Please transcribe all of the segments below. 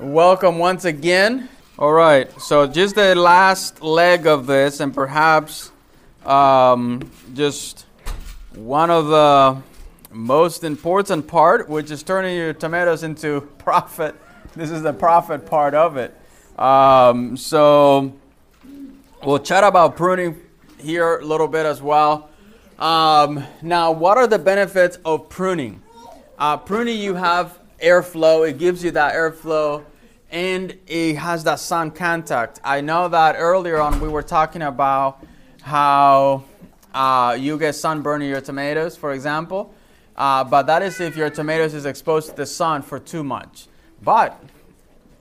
Welcome once again. All right, so just the last leg of this, and perhaps um, just one of the most important part, which is turning your tomatoes into profit. This is the profit part of it. Um, so we'll chat about pruning here a little bit as well. Um, now, what are the benefits of pruning? Uh, pruning, you have airflow. It gives you that airflow, and it has that sun contact. I know that earlier on we were talking about how uh, you get sunburn in your tomatoes, for example. Uh, but that is if your tomatoes is exposed to the sun for too much. But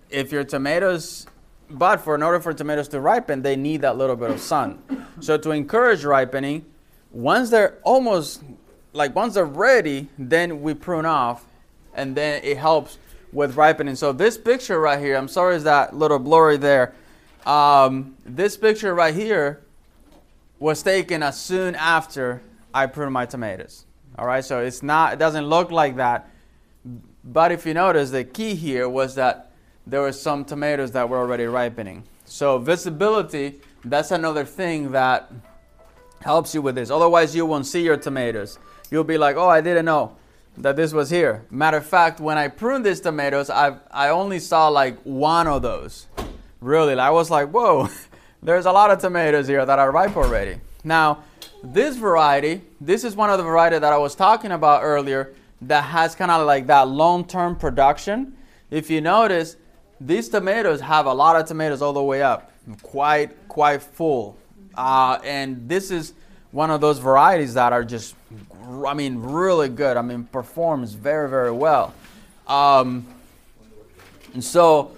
if your tomatoes, but for in order for tomatoes to ripen, they need that little bit of sun. So to encourage ripening, once they're almost like once they're ready, then we prune off, and then it helps with ripening. So this picture right here, I'm sorry, is that little blurry there. Um, this picture right here was taken as soon after I pruned my tomatoes. All right, so it's not, it doesn't look like that. But if you notice, the key here was that there were some tomatoes that were already ripening. So visibility, that's another thing that helps you with this. Otherwise, you won't see your tomatoes. You'll be like, oh, I didn't know that this was here. Matter of fact, when I pruned these tomatoes, I I only saw like one of those. Really, I was like, whoa, there's a lot of tomatoes here that are ripe already. Now, this variety, this is one of the variety that I was talking about earlier that has kind of like that long-term production. If you notice, these tomatoes have a lot of tomatoes all the way up, quite quite full. Uh, and this is one of those varieties that are just, I mean, really good. I mean, performs very very well. Um, and so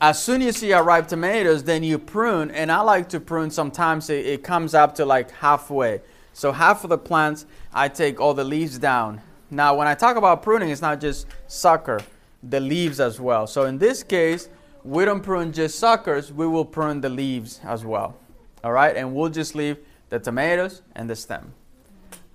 as soon as you see ripe tomatoes, then you prune. And I like to prune sometimes it, it, comes up to like halfway. So half of the plants, I take all the leaves down. Now, when I talk about pruning, it's not just sucker, the leaves as well. So in this case, we don't prune just suckers, we will prune the leaves as well. All right, and we'll just leave the tomatoes and the stem.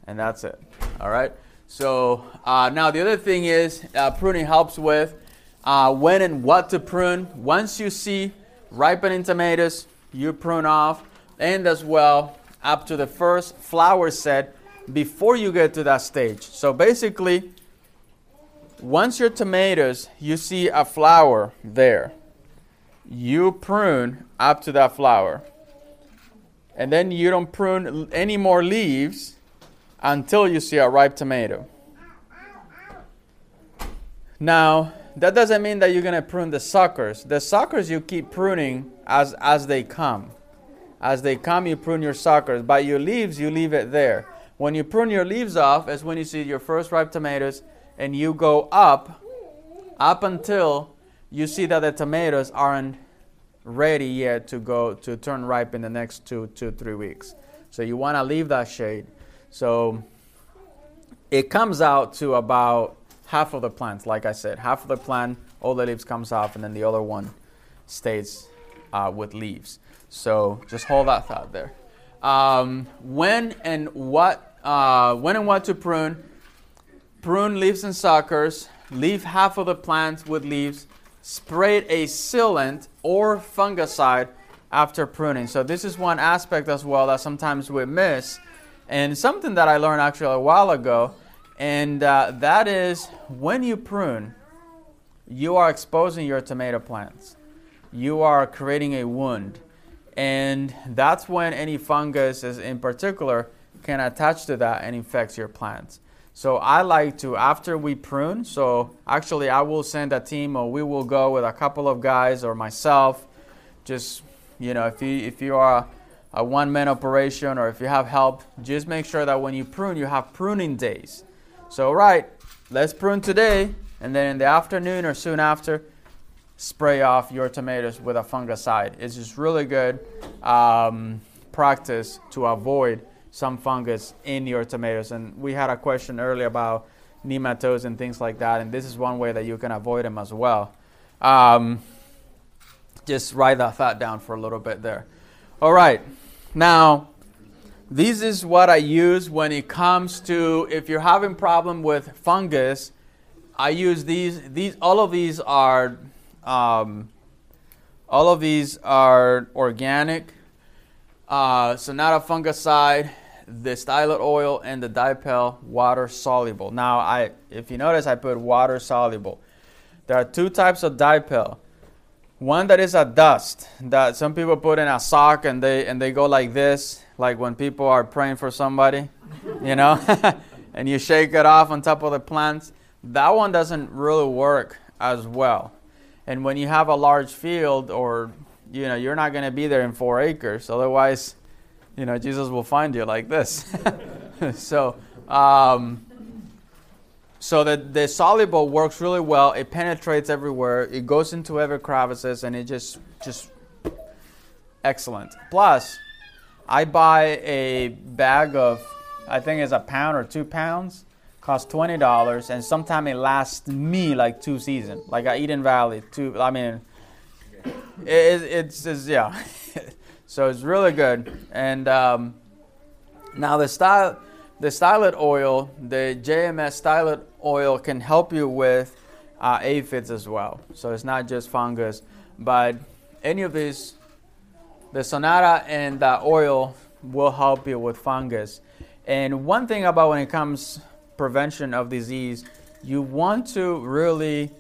And that's it. All right. So uh, now the other thing is uh, pruning helps with uh, when and what to prune. Once you see ripening tomatoes, you prune off, and as well up to the first flower set before you get to that stage. So basically, once your tomatoes, you see a flower there, you prune up to that flower. And then you don't prune any more leaves until you see a ripe tomato. Now, that doesn't mean that you're going to prune the suckers. The suckers you keep pruning as, as they come. As they come, you prune your suckers. By your leaves, you leave it there. When you prune your leaves off, is when you see your first ripe tomatoes, and you go up, up until you see that the tomatoes aren't ready yet to go to turn ripe in the next two, two, three weeks. So you want to leave that shade. So it comes out to about half of the plant, like I said, half of the plant, all the leaves comes off, and then the other one stays uh, with leaves. So just hold that thought there. Um, when and what, uh, when and what to prune? Prune leaves and suckers. Leave half of the plant with leaves. Spray a sealant or fungicide after pruning. So this is one aspect as well that sometimes we miss, and something that I learned actually a while ago and uh, that is when you prune, you are exposing your tomato plants. You are creating a wound. And that's when any fungus, in particular, can attach to that and infect your plants. So I like to, after we prune, so actually I will send a team or we will go with a couple of guys or myself. Just, you know, if you, if you are a, one man operation or if you have help, just make sure that when you prune, you have pruning days. So, right, let's prune today, and then in the afternoon or soon after, spray off your tomatoes with a fungicide. It's just really good um, practice to avoid some fungus in your tomatoes. And we had a question earlier about nematodes and things like that, and this is one way that you can avoid them as well. Um, just write that thought down for a little bit there. All right, now this is what I use when it comes to if you're having problem with fungus. I use these. These all of these are Um, all of these are organic. Uh, Sonata fungicide, the stylet oil, and the dipel water soluble. Now, I if you notice, I put water soluble. There are two types of dipel. One that is a dust that some people put in a sock and they and they go like this, like when people are praying for somebody, you know, and you shake it off on top of the plants. That one doesn't really work as well. And when you have a large field or you know, you're not going to be there in 4 acres, otherwise, you know, Jesus will find you like this. so, um, so the, the soluble works really well. It penetrates everywhere. It goes into every crevices, and it just just excellent. Plus, I buy a bag of, I think it's a pound or two pounds, costs twenty dollars, and sometimes it lasts me like two seasons. Like at Eden Valley, two. I mean, it, it's, it's yeah. so it's really good, and um, now the style the stylet oil, the JMS stylet oil can help you with uh, aphids as well. So it's not just fungus, but any of these, the Sonata and the oil will help you with fungus. And one thing about when it comes prevention of disease, you want to really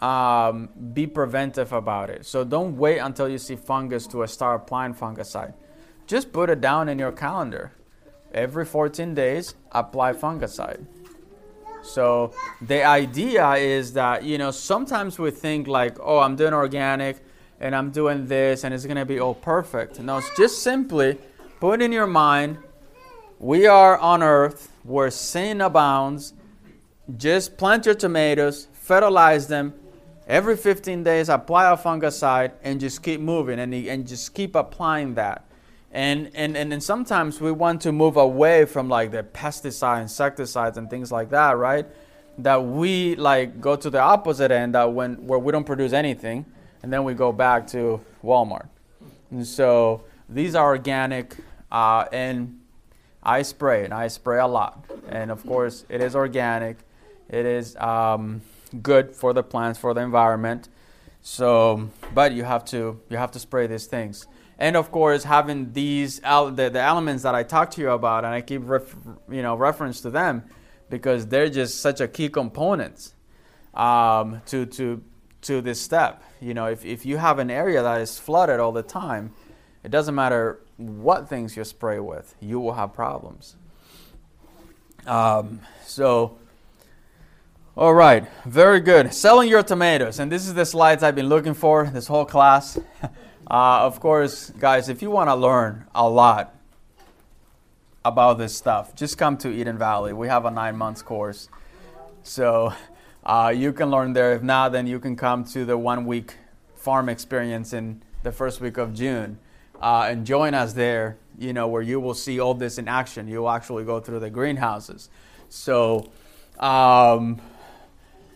um, be preventive about it. So don't wait until you see fungus to start applying fungicide. Just put it down in your calendar every 14 days apply fungicide so the idea is that you know sometimes we think like oh i'm doing organic and i'm doing this and it's going to be all perfect no it's just simply put in your mind we are on earth where sin abounds just plant your tomatoes fertilize them every 15 days apply a fungicide and just keep moving and, and just keep applying that and, and, and, sometimes we want to move away from like the pesticide, insecticides, and things like that, right? That we like go to the opposite end that when where we don't produce anything, and then we go back to Walmart. And so these are organic, uh, and I spray, and I spray a lot. And of course, it is organic. It is um, good for the plants, for the environment. So, but you have to you have to spray these things and of course having these the, the elements that I talked to you about, and I keep ref, you know reference to them because they're just such a key component um, to to to this step. You know, if if you have an area that is flooded all the time, it doesn't matter what things you spray with, you will have problems. Um, so. All right, very good. Selling your tomatoes, and this is the slides I've been looking for this whole class. Uh, of course, guys, if you want to learn a lot about this stuff, just come to Eden Valley. We have a nine months course. So uh, you can learn there. If not, then you can come to the one week farm experience in the first week of June uh, and join us there, you know, where you will see all this in action. You'll actually go through the greenhouses. So, um,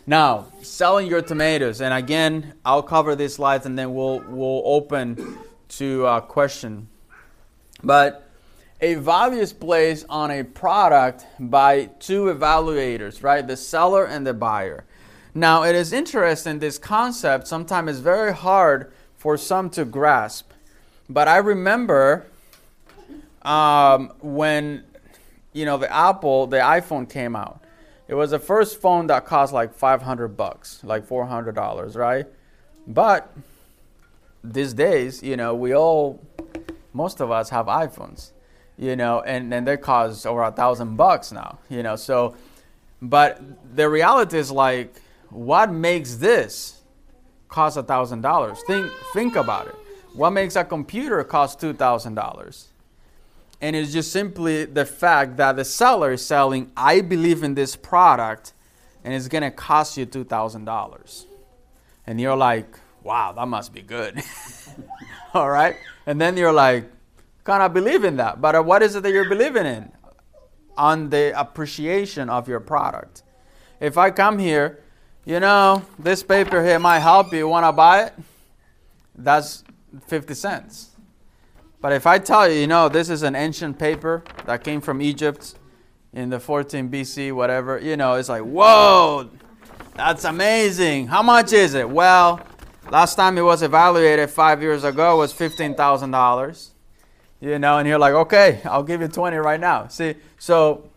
now, selling your tomatoes, and again, I'll cover these slides and then we'll we'll open to a question. But a value is placed on a product by two evaluators, right? The seller and the buyer. Now, it is interesting, this concept sometimes is very hard for some to grasp. But I remember um, when, you know, the Apple, the iPhone came out. It was the first phone that cost like 500 bucks, like $400, right? But these days, you know, we all, most of us have iPhones, you know, and, and they cost over a thousand bucks now, you know. So, but the reality is like, what makes this cost a thousand dollars? Think, think about it. What makes a computer cost two thousand dollars? And it's just simply the fact that the seller is selling, I believe in this product, and it's gonna cost you two thousand dollars, and you're like, wow, that must be good, all right, and then you're like, kind of believe in that, but uh, what is it that you're believing in? On the appreciation of your product. If I come here, you know, this paper here might help you. Want to buy it? That's 50 cents. But if I tell you, you know, this is an ancient paper that came from Egypt in the 14 BC, whatever, you know, it's like, whoa, That's amazing. How much is it? Well, last time it was evaluated five years ago was fifteen thousand dollars. You know, and you're like, okay, I'll give you twenty right now. See, so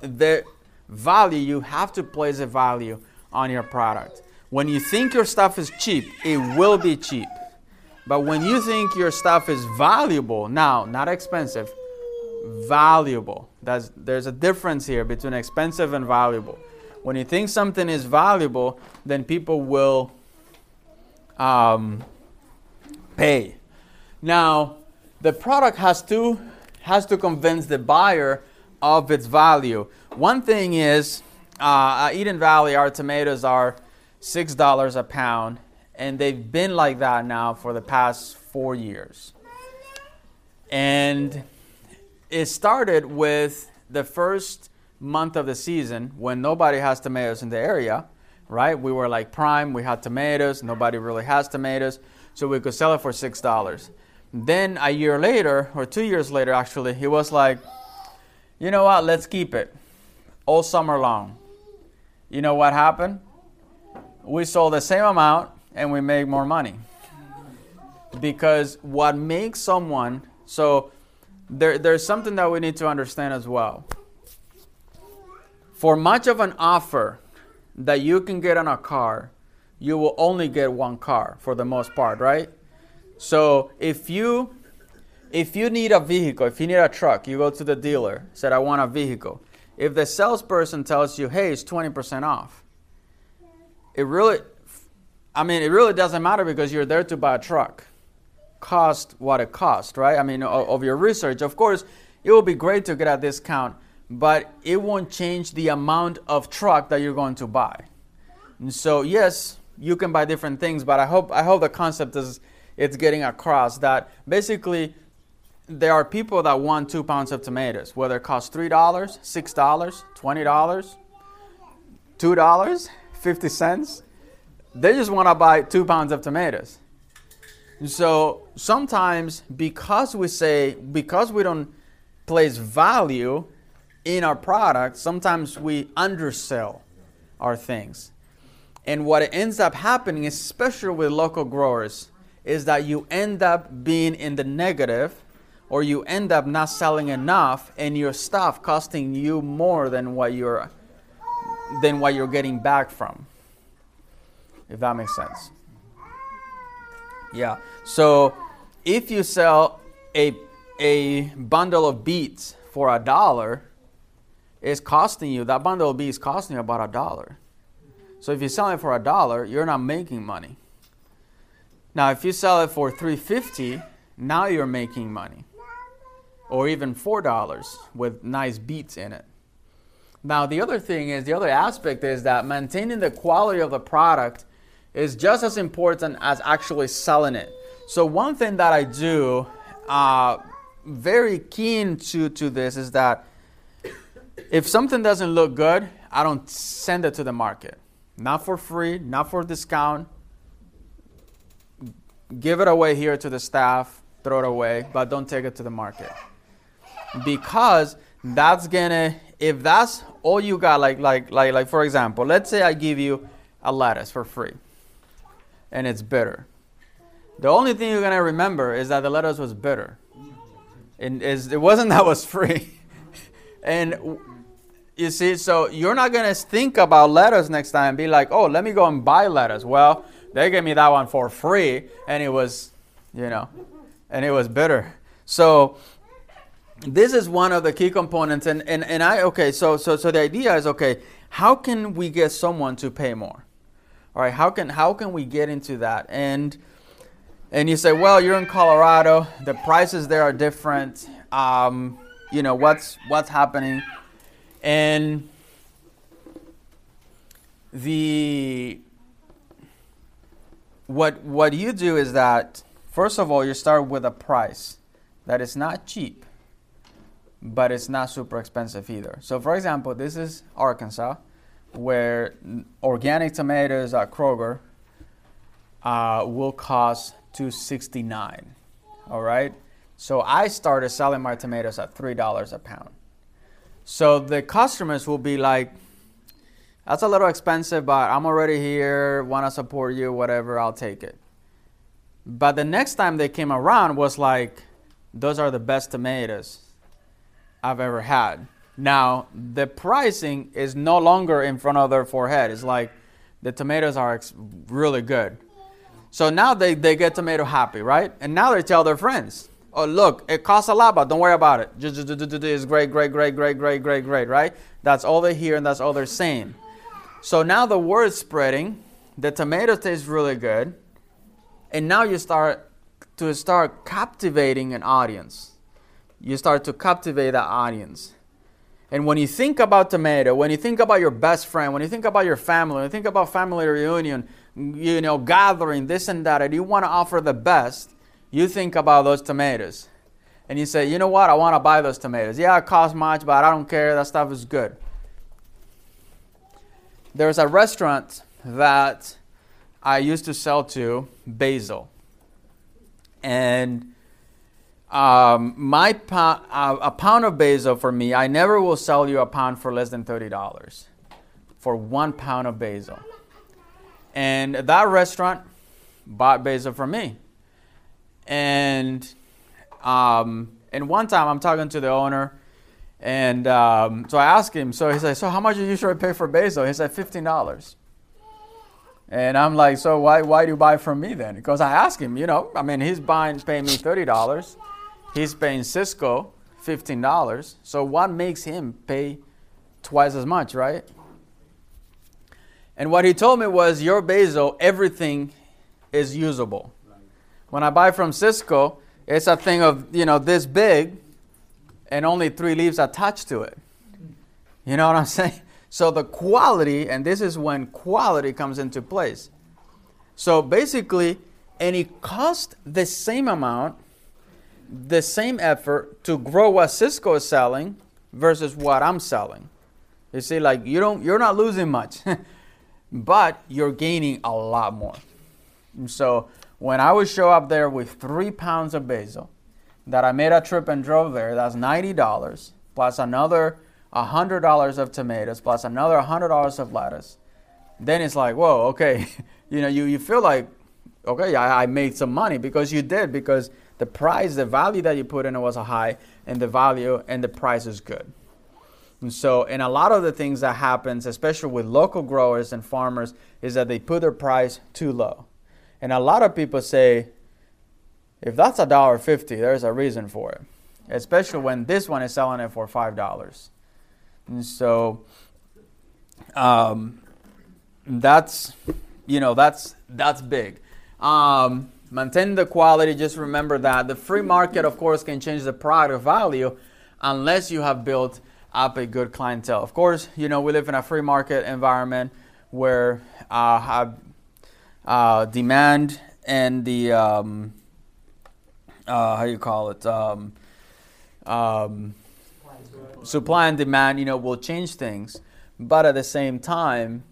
the value you have to place a value on your product. When you think your stuff is cheap, it will be cheap. But when you think your stuff is valuable, now, not expensive, valuable. That's, there's a difference here between expensive and valuable. When you think something is valuable, then people will um, pay. Now, the product has to has to convince the buyer of its value. One thing is, uh, Eden Valley, our tomatoes are six dollars a pound, and they've been like that now for the past four years. And it started with the first month of the season when nobody has tomatoes in the area, right? We were like prime, we had tomatoes, nobody really has tomatoes, so we could sell it for six dollars. Then a year later, or two years later actually, he was like, you know what, let's keep it all summer long. You know what happened? We sold the same amount and we make more money. Because what makes someone, so there, there's something that we need to understand as well. For much of an offer that you can get on a car, you will only get one car for the most part, right? So if you if you need a vehicle, if you need a truck, you go to the dealer, said I want a vehicle. If the salesperson tells you, "Hey, it's 20% off." It really I mean, it really doesn't matter because you're there to buy a truck. Cost what it costs, right? I mean, of your research. Of course, it will be great to get a discount, but it won't change the amount of truck that you're going to buy. And so, yes, you can buy different things, but I hope I hope the concept is it's getting across that basically there are people that want two pounds of tomatoes, whether it costs three dollars, six dollars, twenty dollars, two dollars, fifty cents. They just want to buy two pounds of tomatoes. So sometimes, because we say, because we don't place value in our product, sometimes we undersell our things. And what ends up happening, especially with local growers, is that you end up being in the negative or you end up not selling enough and your stuff costing you more than what you're than what you're getting back from if that makes sense. Yeah. So if you sell a a bundle of beets for a dollar, it's costing you that bundle of beets costing you about a dollar. So if you sell it for a dollar, you're not making money. Now if you sell it for 350, now you're making money. Or even $4 with nice beets in it. Now the other thing is the other aspect is that maintaining the quality of the product is just as important as actually selling it. So one thing that I do, uh, very keen to to this, is that if something doesn't look good, I don't send it to the market. Not for free, not for discount. Give it away here to the staff, throw it away, but don't take it to the market. Because that's gonna if that's all you got, like like like like for example, let's say I give you a lettuce for free and it's bitter. The only thing you're gonna remember is that the lettuce was bitter. And it wasn't that was free. and you see, so you're not gonna think about lettuce next time and be like, oh, let me go and buy lettuce. Well, they gave me that one for free, and it was, you know, and it was bitter. So this is one of the key components, and, and, and I okay, so so so the idea is okay, how can we get someone to pay more? All right, how can how can we get into that? And and you say, well, you're in Colorado. The prices there are different. Um, you know what's what's happening, and the what what you do is that first of all you start with a price that is not cheap, but it's not super expensive either. So for example, this is Arkansas where organic tomatoes at Kroger uh, will cost 269 all right so i started selling my tomatoes at $3 a pound so the customers will be like that's a little expensive, but I'm already here, want to support you, whatever, I'll take it. But the next time they came around was like, those are the best tomatoes I've ever had. Now, the pricing is no longer in front of their forehead. It's like the tomatoes are ex- really good. So now they, they get tomato happy, right? And now they tell their friends, oh, look, it costs a lot, but don't worry about it. It's great, great, great, great, great, great, great, right? That's all they hear and that's all they're saying. So now the word is spreading. The tomato tastes really good. And now you start to start captivating an audience. You start to captivate that audience. And when you think about tomato, when you think about your best friend, when you think about your family, when you think about family reunion, you know, gathering, this and that, and you want to offer the best, you think about those tomatoes. And you say, you know what, I want to buy those tomatoes. Yeah, it costs much, but I don't care. That stuff is good. There's a restaurant that I used to sell to, Basil. And um, my uh, a pound of basil for me, I never will sell you a pound for less than thirty dollars for one pound of basil. And that restaurant bought basil from me. And um, and one time I'm talking to the owner, and um, so I asked him. So he said, "So how much do you usually pay for basil?" He said, 15 dollars." And I'm like, "So why why do you buy from me then?" Because I asked him. You know, I mean, he's buying paying me thirty dollars He's paying Sysco $15. So what makes him pay twice as much, right? And what he told me was your basil, everything is usable. When I buy from Sysco, it's a thing of, you know, this big and only three leaves attached to it. You know what I'm saying? So the quality, and this is when quality comes into place. So basically, and it costs the same amount the same effort to grow what Sysco is selling versus what I'm selling. You see, like you don't you're not losing much, but you're gaining a lot more. And so when I would show up there with three pounds of basil that I made a trip and drove there, that's ninety dollars plus another hundred dollars of tomatoes plus another hundred dollars of lettuce. Then it's like, whoa, okay, you know, you, you feel like, okay, I, I made some money because you did because the price, the value that you put in it was a high, and the value and the price is good. And so, and a lot of the things that happens, especially with local growers and farmers, is that they put their price too low. And a lot of people say, if that's a dollar fifty, there's a reason for it. Especially when this one is selling it for five dollars. And so, um, that's you know that's that's big. Um, Maintain the quality, just remember that. The free market, of course, can change the product value unless you have built up a good clientele. Of course, you know, we live in a free market environment where uh, uh, demand and the, um, uh, how you call it, um, um, supply and demand, you know, will change things. But at the same time,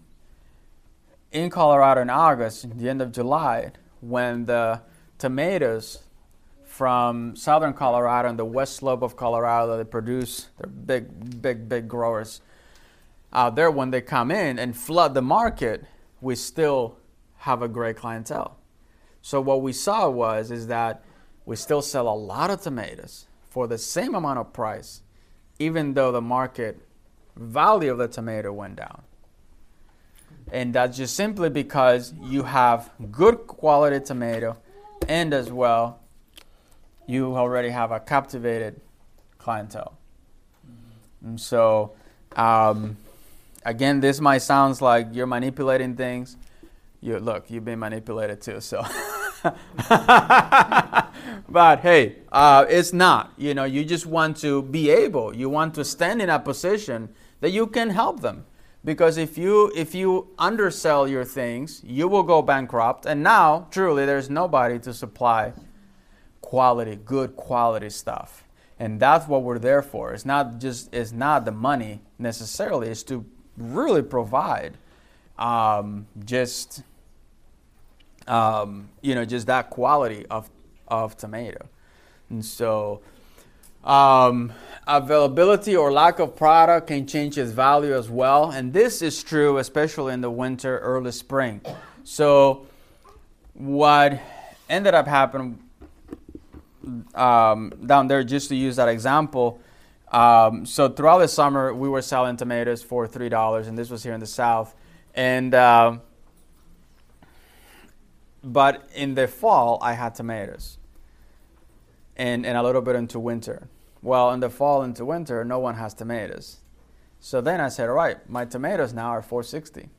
in Colorado in August, the end of July, when the tomatoes from southern Colorado and the west slope of Colorado that they produce, they're big, big, big growers out there. When they come in and flood the market, we still have a great clientele. So what we saw was is that we still sell a lot of tomatoes for the same amount of price, even though the market value of the tomato went down. And that's just simply because you have good quality tomato and as well you already have a captivated clientele. Mm-hmm. And so um, again, this might sound like you're manipulating things. You look, you've been manipulated too. So, but hey, uh, it's not. You know, you just want to be able. You want to stand in a position that you can help them because if you if you undersell your things you will go bankrupt. And now truly there's nobody to supply quality good quality stuff. And that's what we're there for. It's not just it's not the money necessarily. It's to really provide um, just um, you know just that quality of of tomato. And so Um, availability or lack of product can change its value as well. And this is true, especially in the winter, early spring. So, what ended up happening um, down there, just to use that example, um, so throughout the summer, we were selling tomatoes for three dollars, and this was here in the south. And uh, but in the fall, I had tomatoes, and and a little bit into winter. Well, in the fall into winter, no one has tomatoes. So then I said, all right, my tomatoes now are 460.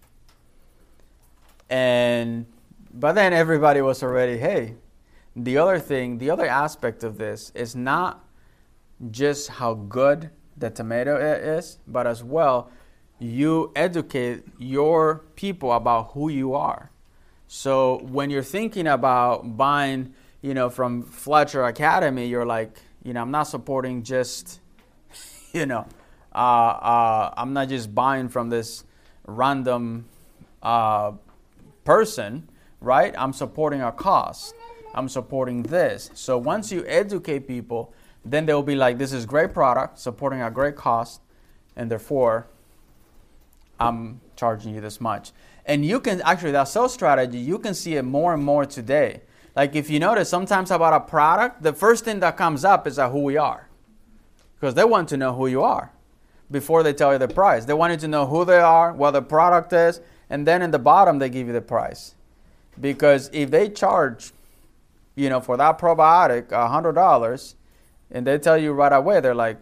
And but then everybody was already, hey, the other thing, the other aspect of this is not just how good the tomato is, but as well, you educate your people about who you are. So when you're thinking about buying, you know, from Fletcher Academy, you're like, you know, I'm not supporting just, you know, uh, uh, I'm not just buying from this random uh, person, right? I'm supporting a cause. I'm supporting this. So once you educate people, then they'll be like, this is great product, supporting a great cost, and therefore I'm charging you this much. And you can actually, that sales strategy, you can see it more and more today. Like if you notice, sometimes about a product, the first thing that comes up is who we are. Because they want to know who you are before they tell you the price. They want you to know who they are, what the product is, and then in the bottom they give you the price. Because if they charge, you know, for that probiotic $100, and they tell you right away, they're like,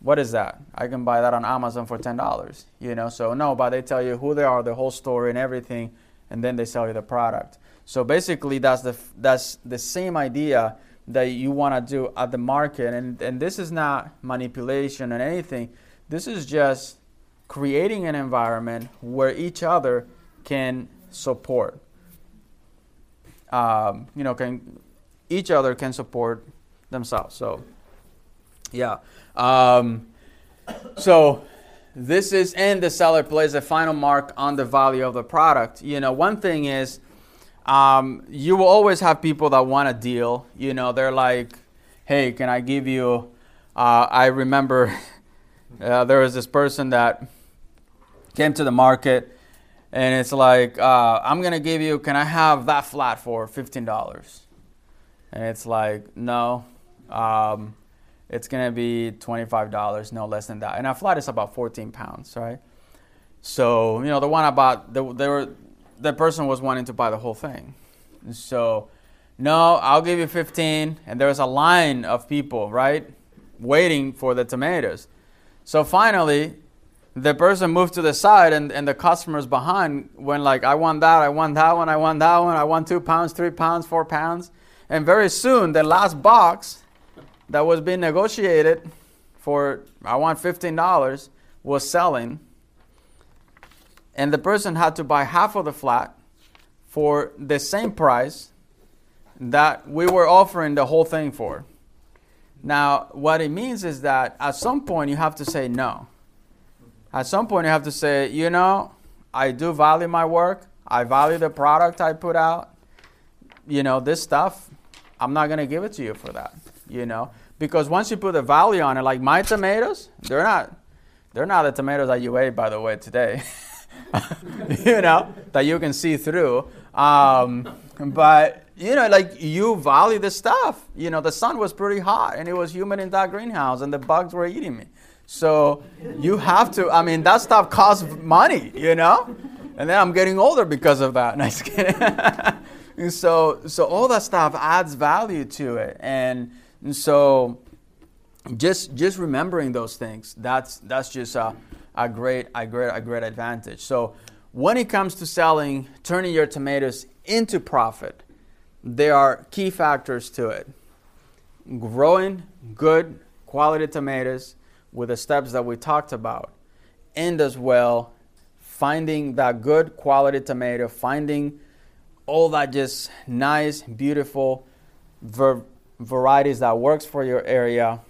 what is that? I can buy that on Amazon for $10, you know? So no, but they tell you who they are, the whole story and everything, and then they sell you the product. So basically, that's the that's the same idea that you want to do at the market, and and this is not manipulation and anything. This is just creating an environment where each other can support. Um, you know, can each other can support themselves. So, yeah. Um, so this is and the seller plays a final mark on the value of the product. You know, one thing is um, you will always have people that want a deal. You know, they're like, hey, can I give you? Uh, I remember uh, there was this person that came to the market and it's like, uh, I'm going to give you, can I have that flat for $15? And it's like, no, um, it's going to be $25, no less than that. And a flat is about 14 pounds, right? So, you know, the one I bought, they, they were, the person was wanting to buy the whole thing. So, no, I'll give you 15. And there was a line of people, right, waiting for the tomatoes. So finally, the person moved to the side and, and the customers behind went like, I want that, I want that one, I want that one, I want two pounds, three pounds, four pounds. And very soon, the last box that was being negotiated for, I want $15, was selling and the person had to buy half of the flat for the same price that we were offering the whole thing for. Now, what it means is that at some point you have to say no. At some point you have to say, you know, I do value my work. I value the product I put out. You know, this stuff, I'm not going to give it to you for that, you know? Because once you put a value on it, like my tomatoes, they're not they're not the tomatoes that you ate by the way today. you know, that you can see through. Um, but you know, like you value the stuff. You know, the sun was pretty hot and it was humid in that greenhouse and the bugs were eating me. So you have to, I mean, that stuff costs money, you know? And then I'm getting older because of that. Nice kidding. so, so all that stuff adds value to it. And, and so just, just remembering those things, that's, that's just, uh, a great, a great, a great advantage. So when it comes to selling, turning your tomatoes into profit, there are key factors to it. Growing good quality tomatoes with the steps that we talked about, and as well finding that good quality tomato, finding all that just nice, beautiful ver- varieties that works for your area,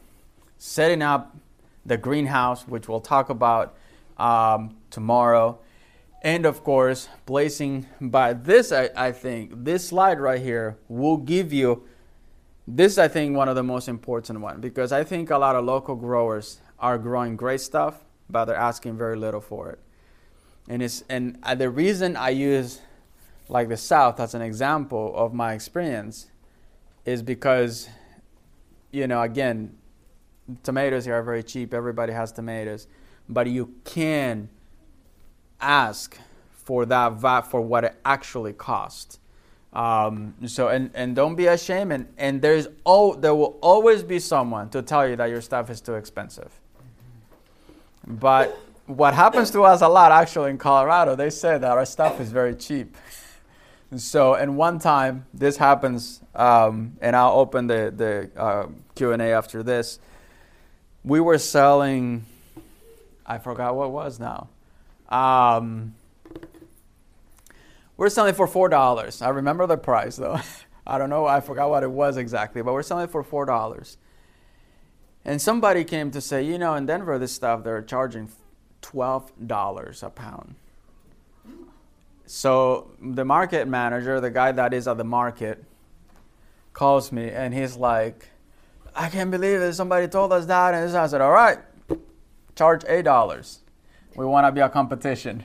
setting up the greenhouse, which we'll talk about um, tomorrow. And of course, placing by this, I, I think, this slide right here will give you this I think, one of the most important one because I think a lot of local growers are growing great stuff, but they're asking very little for it. And it's and uh, the reason I use like the South as an example of my experience is because, you know, again, tomatoes here are very cheap. Everybody has tomatoes, but you can ask for that VAT for what it actually costs. Um, so and, and don't be ashamed and, and there's oh there will always be someone to tell you that your stuff is too expensive. But what happens to us a lot actually in Colorado, they say that our stuff is very cheap. so and one time this happens, um, and I'll open the the uh, Q and A after this. We were selling, I forgot what it was now. Um, we're selling for four dollars. I remember the price though. I don't know. I forgot what it was exactly, but we're selling for four dollars. And somebody came to say, you know, in Denver, this stuff they're charging twelve dollars a pound. So the market manager, the guy that is at the market, calls me and he's like, I can't believe it. Somebody told us that. And I said, all right, charge eight dollars. We want to be a competition,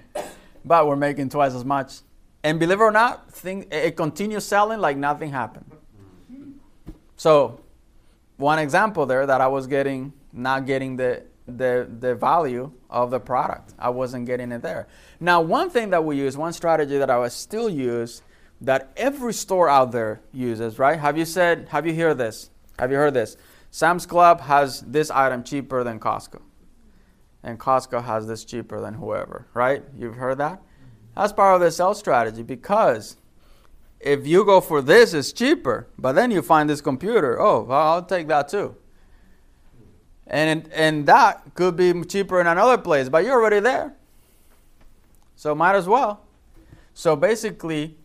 but we're making twice as much. And believe it or not, thing, it continues selling like nothing happened. So, one example there that I was getting, not getting the, the, the value of the product. I wasn't getting it there. Now, one thing that we use, one strategy that I would still use, that every store out there uses, right? Have you said, have you heard this? Have you heard this? Sam's Club has this item cheaper than Costco. And Costco has this cheaper than whoever, right? You've heard that? That's part of the sales strategy because if you go for this, it's cheaper, but then you find this computer, oh, well, I'll take that too. And, and that could be cheaper in another place, but you're already there. So might as well. So basically,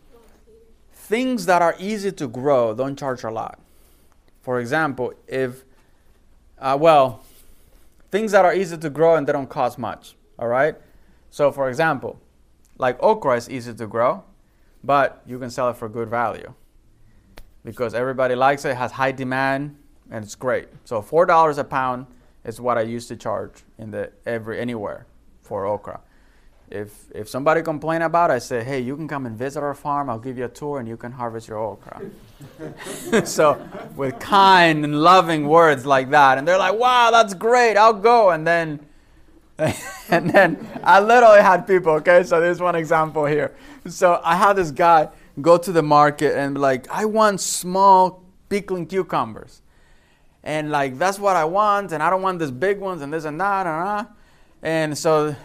things that are easy to grow don't charge a lot. For example, if, uh, well, things that are easy to grow and they don't cost much, all right? So for example, like okra is easy to grow, but you can sell it for good value because everybody likes it, has high demand, and it's great. So four dollars a pound is what I used to charge in the every anywhere for okra. If if somebody complain about it, I say, hey, you can come and visit our farm. I'll give you a tour, and you can harvest your okra. so with kind and loving words like that, and they're like, wow, that's great. I'll go, and then and then I literally had people, okay? So there's one example here. So I had this guy go to the market and like, I want small pickling cucumbers. And like, that's what I want, and I don't want these big ones and this and that, and that. And so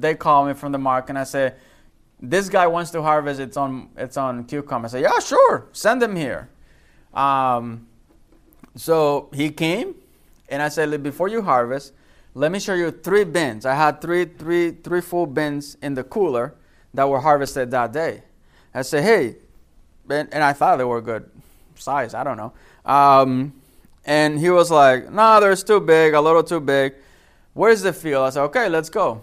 they call me from the market and I say, this guy wants to harvest its own, its own cucumber. I say, yeah, sure, send him here. Um, so he came and I said, before you harvest, let me show you three bins. I had three, three, three full bins in the cooler that were harvested that day. I said, hey, and, and I thought they were good size. I don't know. Um, and he was like, no, nah, they're too big, a little too big. Where's the field? I said, okay, let's go.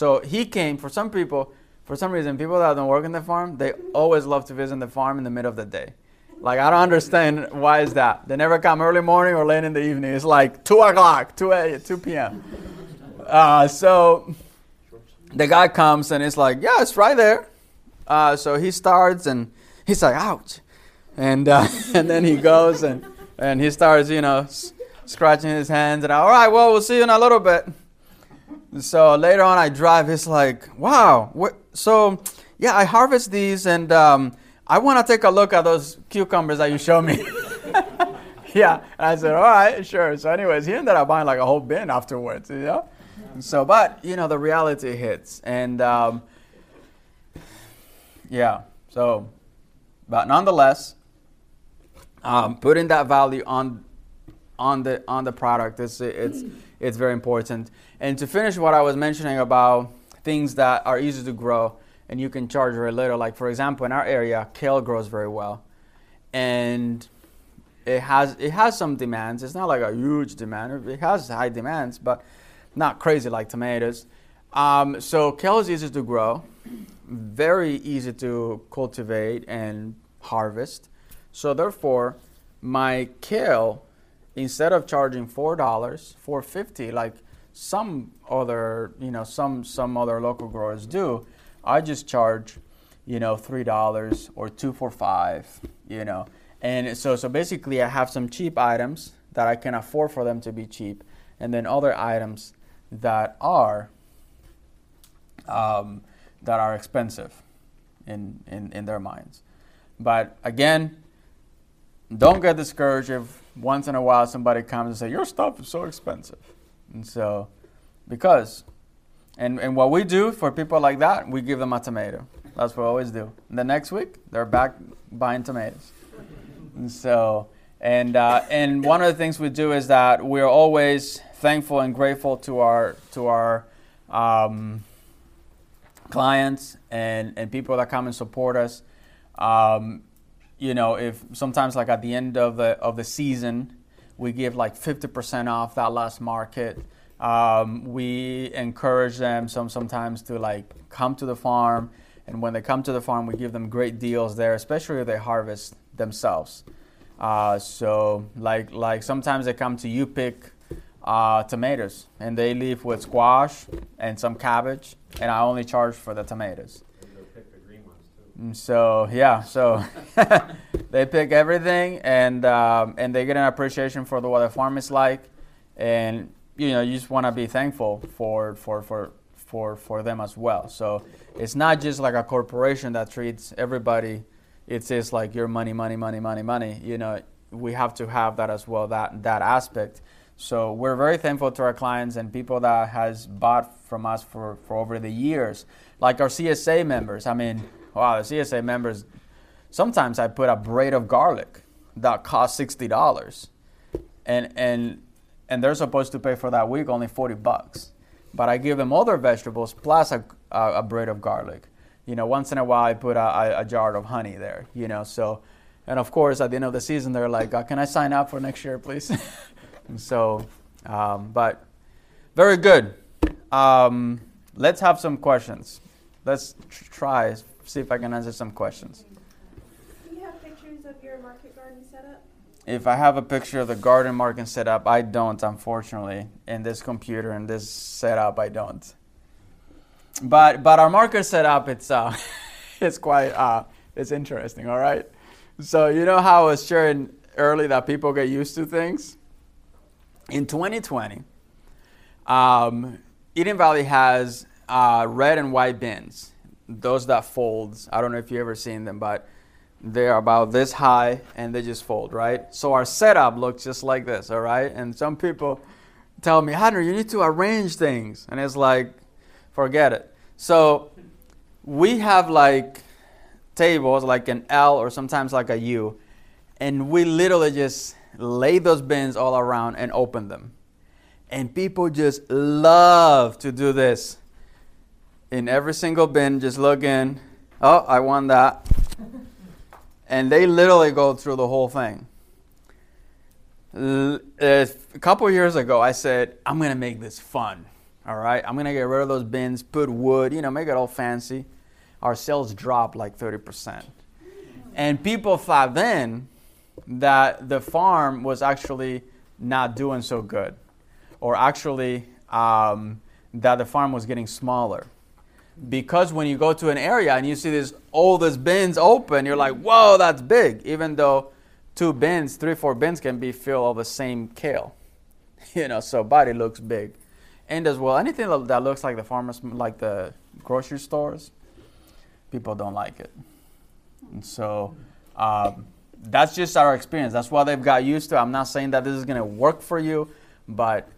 So he came. For some people, for some reason, people that don't work in the farm, they always love to visit the farm in the middle of the day. Like I don't understand why is that. They never come early morning or late in the evening. It's like two o'clock, two a, two p.m. Uh, so the guy comes and it's like, yeah, it's right there. Uh, so he starts and he's like, ouch, and uh, and then he goes and and he starts, you know, scratching his hands and all right, well, we'll see you in a little bit. So later on, I drive. It's like, wow, what? So yeah, I harvest these and. Um, I want to take a look at those cucumbers that you showed me. yeah. And I said, all right, sure. So, anyways, he ended up buying like a whole bin afterwards, you know? So, but, you know, the reality hits. And, um, yeah. So, but nonetheless, um, putting that value on on the on the product is it's it's very important. And to finish what I was mentioning about things that are easy to grow, and you can charge very little. Like for example, in our area, kale grows very well, and it has it has some demands. It's not like a huge demand. It has high demands, but not crazy like tomatoes. Um, so kale is easy to grow, very easy to cultivate and harvest. So therefore, my kale, instead of charging four dollars, four fifty, like some other, you know, some some other local growers do, I just charge, you know, three dollars or two for five, you know. And so so basically I have some cheap items that I can afford for them to be cheap, and then other items that are um, that are expensive in, in, in their minds. But again, don't get discouraged if once in a while somebody comes and say your stuff is so expensive. And so because and, and what we do for people like that, we give them a tomato. That's what we always do. And the next week, they're back buying tomatoes. And so, and uh, and one of the things we do is that we're always thankful and grateful to our to our um, clients and and people that come and support us. Um, you know, if sometimes like at the end of the of the season, we give like 50% off that last market. Um, we encourage them some sometimes to like come to the farm, and when they come to the farm, we give them great deals there, especially if they harvest themselves. Uh, so like like sometimes they come to you pick uh, tomatoes, and they leave with squash and some cabbage, and I only charge for the tomatoes. So yeah, so they pick everything, and um, and they get an appreciation for the, what the farm is like, and you know you just want to be thankful for for for for for them as well. So it's not just like a corporation that treats everybody. It's just like your money, money, money, money, money. You know, we have to have that as well. That that aspect. So we're very thankful to our clients and people that has bought from us for, for over the years, like our CSA members. I mean, wow, the CSA members. Sometimes I put a braid of garlic that costs sixty dollars, and and and they're supposed to pay for that week only forty bucks. But I give them other vegetables plus a, a, a braid of garlic. You know, once in a while I put a, a, jar of honey there. You know, so and of course at the end of the season they're like, oh, "Can I sign up for next year, please?" So, um, but very good. Um, let's have some questions. Let's tr- try see if I can answer some questions. Do you have pictures of your market garden setup? If I have a picture of the garden market setup, I don't, unfortunately. In this computer, in this setup, I don't. But but our market setup, it's uh, it's quite uh, it's interesting. All right. So you know how I was sharing early that people get used to things in 2020, um, Eden Valley has uh, red and white bins. Those that folds. I don't know if you've ever seen them, but they're about this high and they just fold, right? So our setup looks just like this, all right? And some people tell me, Hunter, you need to arrange things. And it's like, forget it. So we have like tables like an L or sometimes like a U, and we literally just lay those bins all around and open them. And people just love to do this. In every single bin, just look in. Oh, I want that. and they literally go through the whole thing. A couple years ago, I said, I'm going to make this fun. All right, I'm going to get rid of those bins, put wood, you know, make it all fancy. Our sales dropped like 30%. And people thought then that the farm was actually not doing so good, or actually um, that the farm was getting smaller. Because when you go to an area and you see this all these bins open, you're like, whoa, that's big. Even though two bins, three, four bins can be filled of the same kale. You know, so body looks big. And as well, anything that looks like the farmers, like the grocery stores, people don't like it. And so, um, that's just our experience. That's what they've got used to. I'm not saying that this is going to work for you, but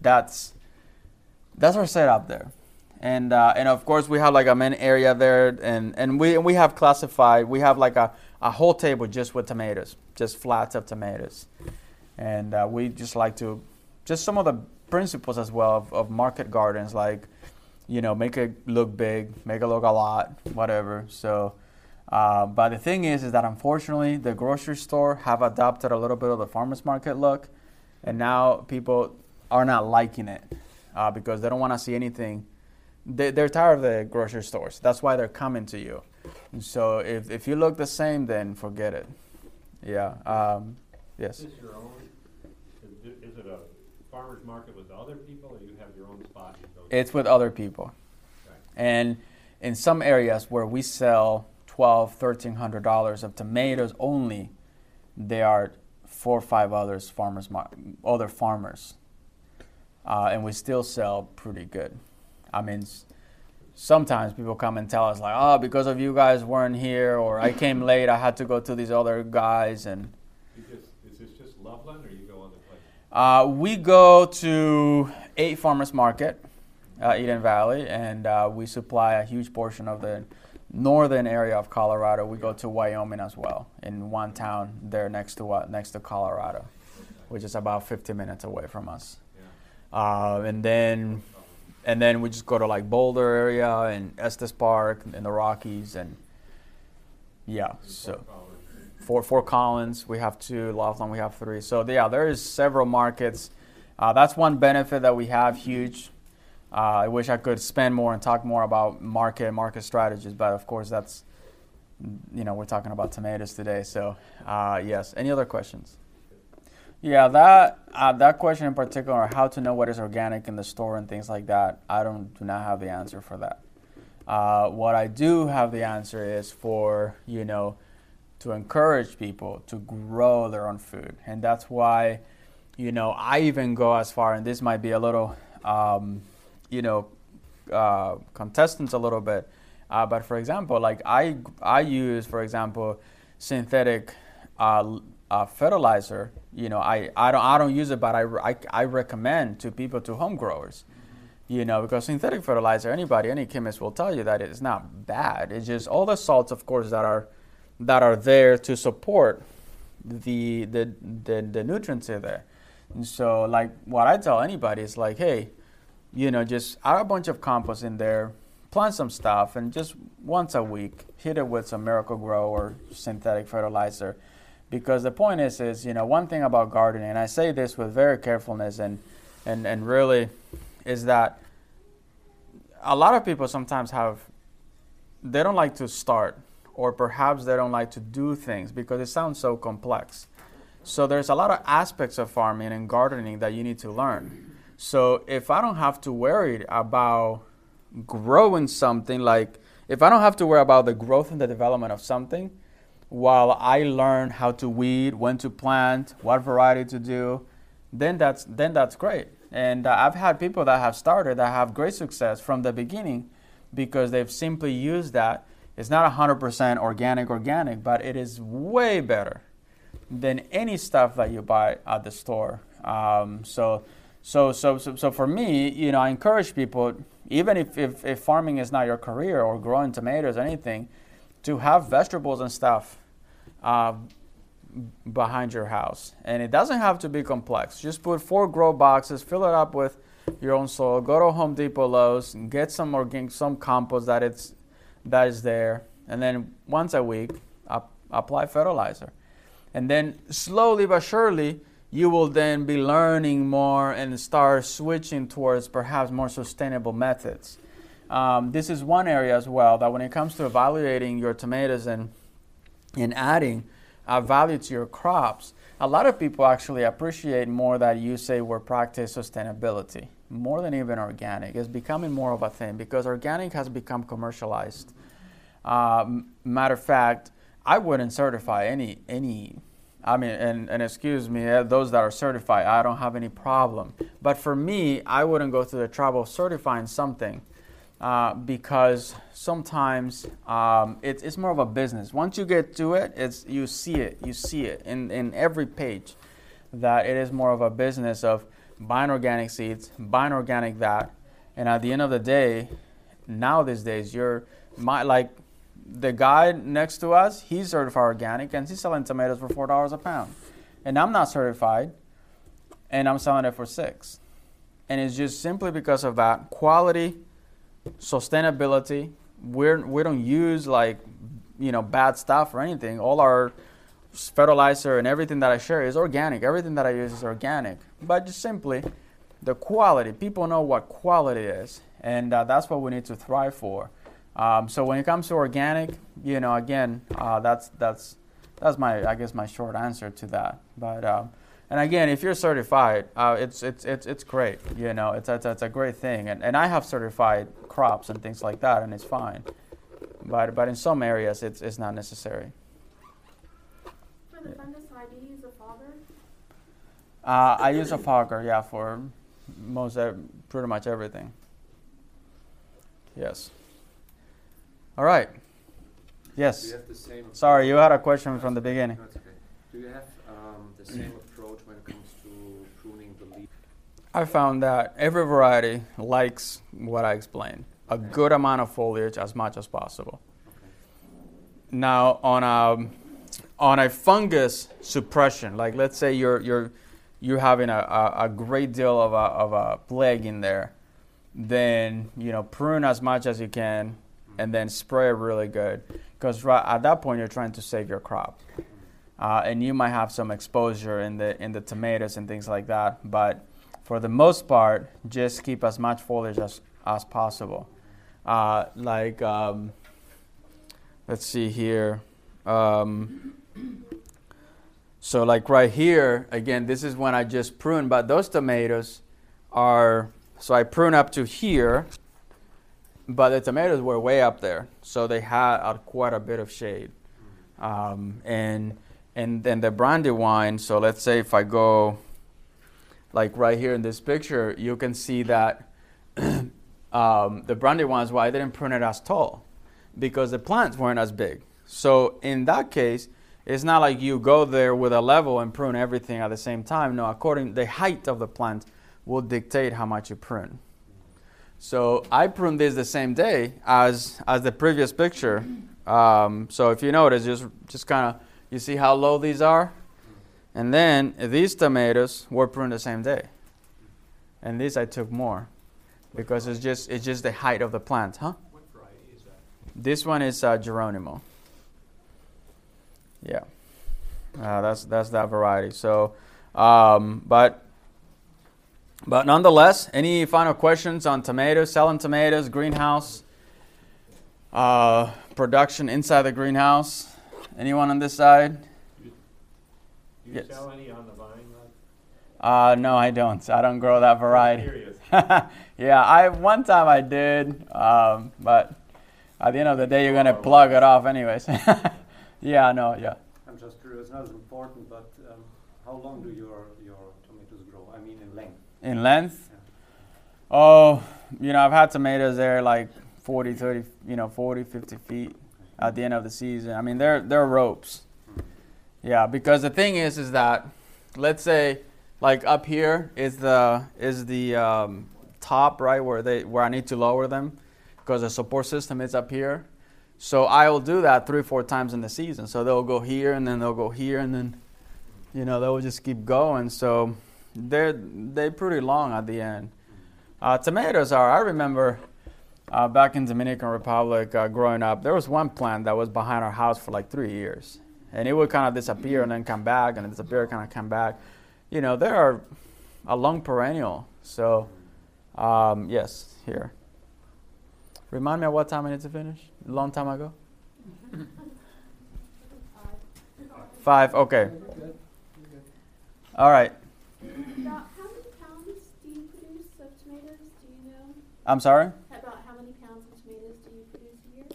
that's that's our setup there. And uh, and of course we have like a main area there, and and we and we have classified. We have like a, a whole table just with tomatoes, just flats of tomatoes, and uh, we just like to just some of the principles as well of, of market gardens, like you know make it look big, make it look a lot, whatever. So uh, but the thing is, is that unfortunately, the grocery store have adopted a little bit of the farmers market look, and now people are not liking it uh, because they don't want to see anything. They, they're tired of the grocery stores. That's why they're coming to you. And so if, if you look the same, then forget it. Yeah. Um, Yes. Is your own, is it- a farmer's market with other people, or you have your own spot? It's with other people. Right. And in some areas where we sell twelve, thirteen hundred dollars of tomatoes only, there are four or five others farmers, mar- other farmers, uh, and we still sell pretty good. I mean, sometimes people come and tell us like, "Oh, because of you guys weren't here, or I came late, I had to go to these other guys," and You just, is this just Loveland, or you go other places? Uh, we go to eight farmers market, uh, Eden Valley, and uh, we supply a huge portion of the northern area of Colorado. We go to Wyoming as well, in one town there next to uh, next to Colorado, which is about 50 minutes away from us. Yeah. Uh, and then and then we just go to like Boulder area and Estes Park in the Rockies, and yeah, so. Fort, Fort Collins, we have two. Loveland, we have three. So yeah, there is several markets. Uh, that's one benefit that we have huge. Uh, I wish I could spend more and talk more about market market strategies, but of course that's you know we're talking about tomatoes today. So uh, yes. Any other questions? Yeah, that uh, that question in particular, how to know what is organic in the store and things like that. I don't do not have the answer for that. Uh, what I do have the answer is for you know to encourage people to grow their own food. And that's why, you know, I even go as far, and this might be a little, um, you know, uh, contestants a little bit. Uh, but for example, like I, I use, for example, synthetic uh, uh, fertilizer. You know, I, I don't I don't use it, but I, I, I recommend to people to home growers. You know, because synthetic fertilizer, anybody, any chemist will tell you that it's not bad. It's just all the salts, of course, that are that are there to support the the the, the nutrients in there. And so, like what I tell anybody is like, hey, you know, just add a bunch of compost in there, plant some stuff, and just once a week hit it with some Miracle-Gro or synthetic fertilizer. Because the point is, is you know, one thing about gardening, and I say this with very carefulness and and and really, is that a lot of people sometimes have they don't like to start or perhaps they don't like to do things because it sounds so complex. So there's a lot of aspects of farming and gardening that you need to learn. So if I don't have to worry about growing something like if I don't have to worry about the growth and the development of something while I learn how to weed, when to plant, what variety to do, then that's then that's great. And uh, I've had people that have started that have great success from the beginning because they've simply used that it's not 100% organic, organic, but it is way better than any stuff that you buy at the store. Um, so, so, so, so, so for me, you know, I encourage people, even if, if, if farming is not your career or growing tomatoes or anything, to have vegetables and stuff uh, behind your house. And it doesn't have to be complex. Just put four grow boxes, fill it up with your own soil. Go to Home Depot, Lowe's, and get some organic, some compost that it's that is there, and then once a week up, apply fertilizer, and then slowly but surely you will then be learning more and start switching towards perhaps more sustainable methods. Um, this is one area as well that when it comes to evaluating your tomatoes and and adding uh, value to your crops, a lot of people actually appreciate more that you say we're practice sustainability more than even organic. It's becoming more of a thing because organic has become commercialized. Um, matter of fact, I wouldn't certify any any. I mean, and, and excuse me, uh, those that are certified, I don't have any problem. But for me, I wouldn't go through the trouble of certifying something uh, because sometimes um, it, it's more of a business. Once you get to it, it's you see it, you see it in, in every page that it is more of a business of buying organic seeds, buying organic that, and at the end of the day, now these days you're my like the guy next to us, he's certified organic and he's selling tomatoes for four dollars a pound, and I'm not certified, and I'm selling it for six, and it's just simply because of that quality, sustainability. We're we don't use like you know bad stuff or anything. All our fertilizer and everything that I share is organic. Everything that I use is organic, but just simply the quality. People know what quality is, and uh, that's what we need to thrive for. Um, so when it comes to organic, you know, again, uh, that's that's that's my I guess my short answer to that. But um, and again, if you're certified, uh, it's it's it's it's great. You know, it's it's, it's a great thing. And and I have certified crops and things like that, and it's fine. But but in some areas, it's it's not necessary. For the fungicide, do you use a fogger? Uh, I use a fogger, yeah, for most ev- pretty much everything. Yes. All right. Do Yes. you have the same? Sorry, you had a question from the beginning. No, okay. Do you have um, the same approach when it comes to pruning the leaf? I found that every variety likes what I explained a good amount of foliage as much as possible. Okay. Now, on a on a fungus suppression, like let's say you're you're you're having a, a, a great deal of a, of a plague in there, then you know prune as much as you can, and then spray really good, because right at that point you're trying to save your crop, uh, and you might have some exposure in the in the tomatoes and things like that, but for the most part, just keep as much foliage as as possible. Uh, like um, let's see here. Um, so like right here, again, this is when I just prune, but those tomatoes are, so I prune up to here, but the tomatoes were way up there. So they had uh, quite a bit of shade. Um, and, and then the Brandywine, so let's say if I go like right here in this picture, you can see that um, the Brandywines, why I didn't prune it as tall because the plants weren't as big. So in that case, it's not like you go there with a level and prune everything at the same time. No, according the height of the plant will dictate how much you prune. So I pruned this the same day as as the previous picture. Um, so if you notice, just just kind of you see how low these are, and then these tomatoes were pruned the same day, and these I took more because it's just it's just the height of the plant, huh? What variety is that? This one is uh, Geronimo. Yeah, uh, that's that's that variety. So, um, but but nonetheless, any final questions on tomatoes, selling tomatoes, greenhouse, uh, production inside the greenhouse? Anyone on this side? Do you Yes. sell any on the vine? Uh, no, I don't. I don't grow that variety. Curious. yeah, I one time I did, um, but at the end of the day, you're gonna plug it off anyways. yeah, no, yeah. I'm just curious, not as important, but um, how long do your, your tomatoes grow? I mean, in length. In length, oh, you know, I've had tomatoes there like 40, 30, you know, 40, 50 feet at the end of the season. I mean, they're they're ropes. Yeah, because the thing is, is that let's say like up here is the is the um, top right where they where I need to lower them because the support system is up here. So I will do that three four times in the season. So they'll go here and then they'll go here and then you know they'll just keep going. So they're they're pretty long at the end. Uh, tomatoes are. I remember uh, back in Dominican Republic uh, growing up, there was one plant that was behind our house for like three years, and it would kind of disappear and then come back and disappear, kind of come back. You know, they are a long perennial. So um, yes, here. Remind me of what time I need to finish. A long time ago. Five. Okay. All right. About how many pounds do you produce of tomatoes? Do you know? I'm sorry. About how many pounds of tomatoes do you produce a year?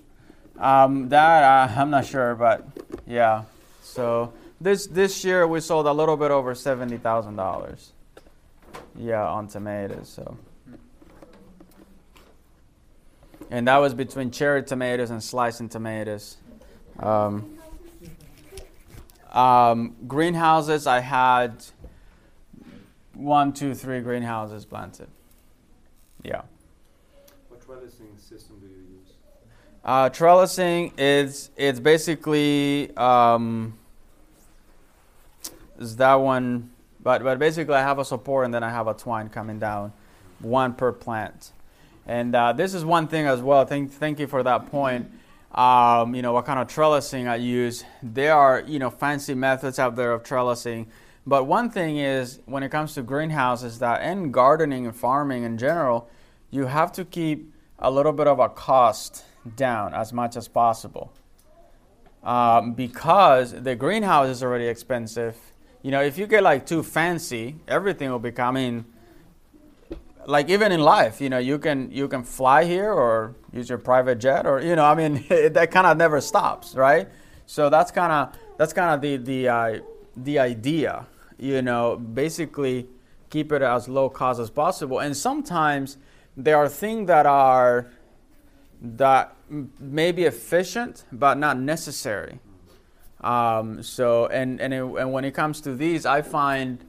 Um, that uh, I'm not sure, but yeah. So this this year we sold a little bit over seventy thousand dollars. Yeah, on tomatoes. So, and that was between cherry tomatoes and slicing tomatoes. Um, um, greenhouses, I had one, two, three greenhouses planted. Yeah. What trellising system do you use? Uh, trellising is it's basically um, is that one, but but basically I have a support and then I have a twine coming down, one per plant, and uh, this is one thing as well. Thank thank you for that point. Um, you know what kind of trellising I use. There are you know fancy methods out there of trellising, but one thing is when it comes to greenhouses that and gardening and farming in general, you have to keep a little bit of a cost down as much as possible. um, because the greenhouse is already expensive. You know, if you get like too fancy, everything will become. I mean, like even in life, you know, you can you can fly here or use your private jet or you know, I mean, that kind of never stops, right? So that's kind of that's kind of the the uh, the idea, you know, basically keep it as low cost as possible. And sometimes there are things that are that may be efficient but not necessary. Um, so and and it, and when it comes to these, I find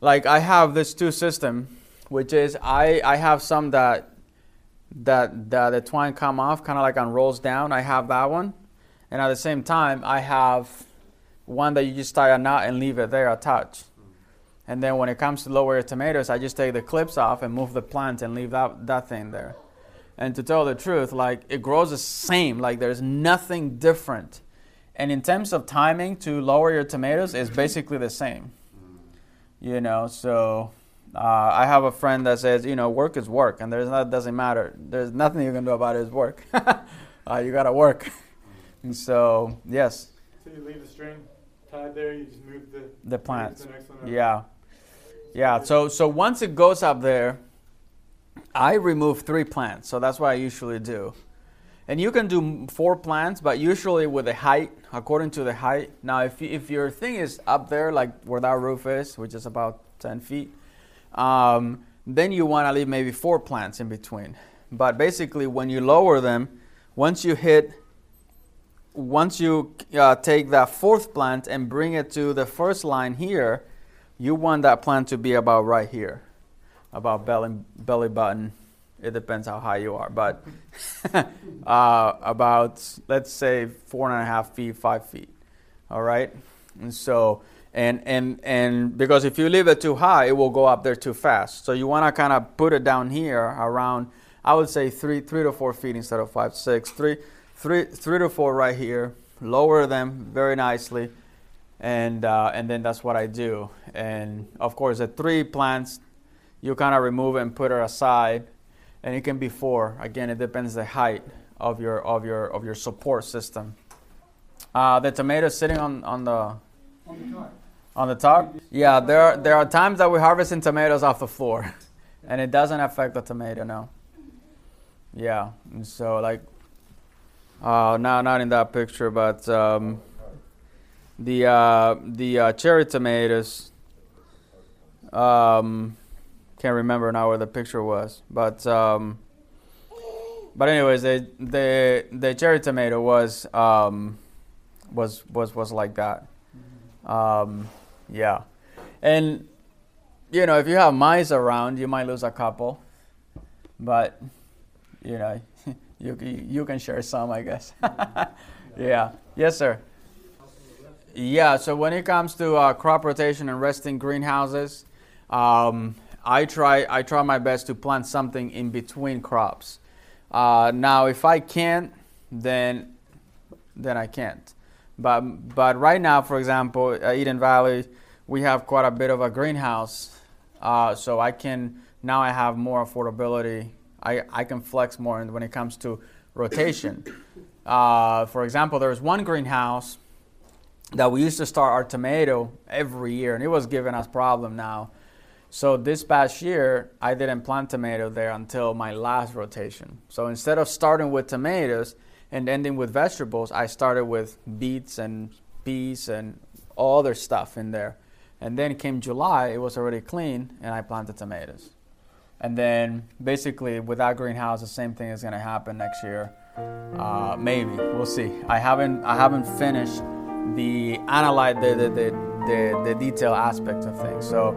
like I have this two system, which is I I have some that that that the twine come off kind of like unrolls down. I have that one, and at the same time I have one that you just tie a knot and leave it there attached. And then when it comes to lower tomatoes, I just take the clips off and move the plant and leave that, that thing there. And to tell the truth, like it grows the same, like there's nothing different. And in terms of timing to lower your tomatoes, it's basically the same. You know, so uh, I have a friend that says, you know, work is work, and there's not doesn't matter. There's nothing you can do about it. Is work. uh, you gotta work. and so yes. So you leave the string tied there. You just move the the plant. The. Yeah, yeah. So so once it goes up there, I remove three plants. So that's what I usually do. And you can do four plants, but usually with the height, according to the height. Now, if, if your thing is up there, like where that roof is, which is about 10 feet, um, then you want to leave maybe four plants in between. But basically, when you lower them, once you hit, once you uh, take that fourth plant and bring it to the first line here, you want that plant to be about right here, about belly, belly button. It depends how high you are, but uh, about let's say four and a half feet, five feet. All right, and so and and and because if you leave it too high, it will go up there too fast. So you want to kind of put it down here around, I would say three three to four feet instead of five six three three three to four right here. Lower them very nicely, and uh, and then that's what I do. And of course, the three plants, you kind of remove it and put it aside, and it can be four. Again, it depends the height of your of your of your support system. Uh, the tomato sitting on on the on the top? Yeah, there are, there are times that we're harvesting tomatoes off the floor, and it doesn't affect the tomato, no. Yeah, and so like, uh, no, not in that picture, but um, the uh, the uh, cherry tomatoes. Um, can't remember now where the picture was, but um, but anyways, the the the cherry tomato was um, was was was like that. Um, yeah, and you know if you have mice around, you might lose a couple, but you know you you can share some, I guess. yeah. Yes, sir. Yeah. So when it comes to uh, crop rotation and resting greenhouses, um, I try I try my best to plant something in between crops. Uh, now, if I can't, then then I can't. But but right now, for example, at Eden Valley, we have quite a bit of a greenhouse, uh, so I can now I have more affordability. I, I can flex more when it comes to rotation. Uh, for example, there's one greenhouse that we used to start our tomato every year, and it was giving us problem now. So this past year, I didn't plant tomato there until my last rotation. So instead of starting with tomatoes and ending with vegetables, I started with beets and peas and all other stuff in there. And then came July, it was already clean, and I planted tomatoes. And then basically with that greenhouse, the same thing is going to happen next year. Uh, maybe we'll see. I haven't I haven't finished the analyze the the, the, the, the detail aspect of things. So,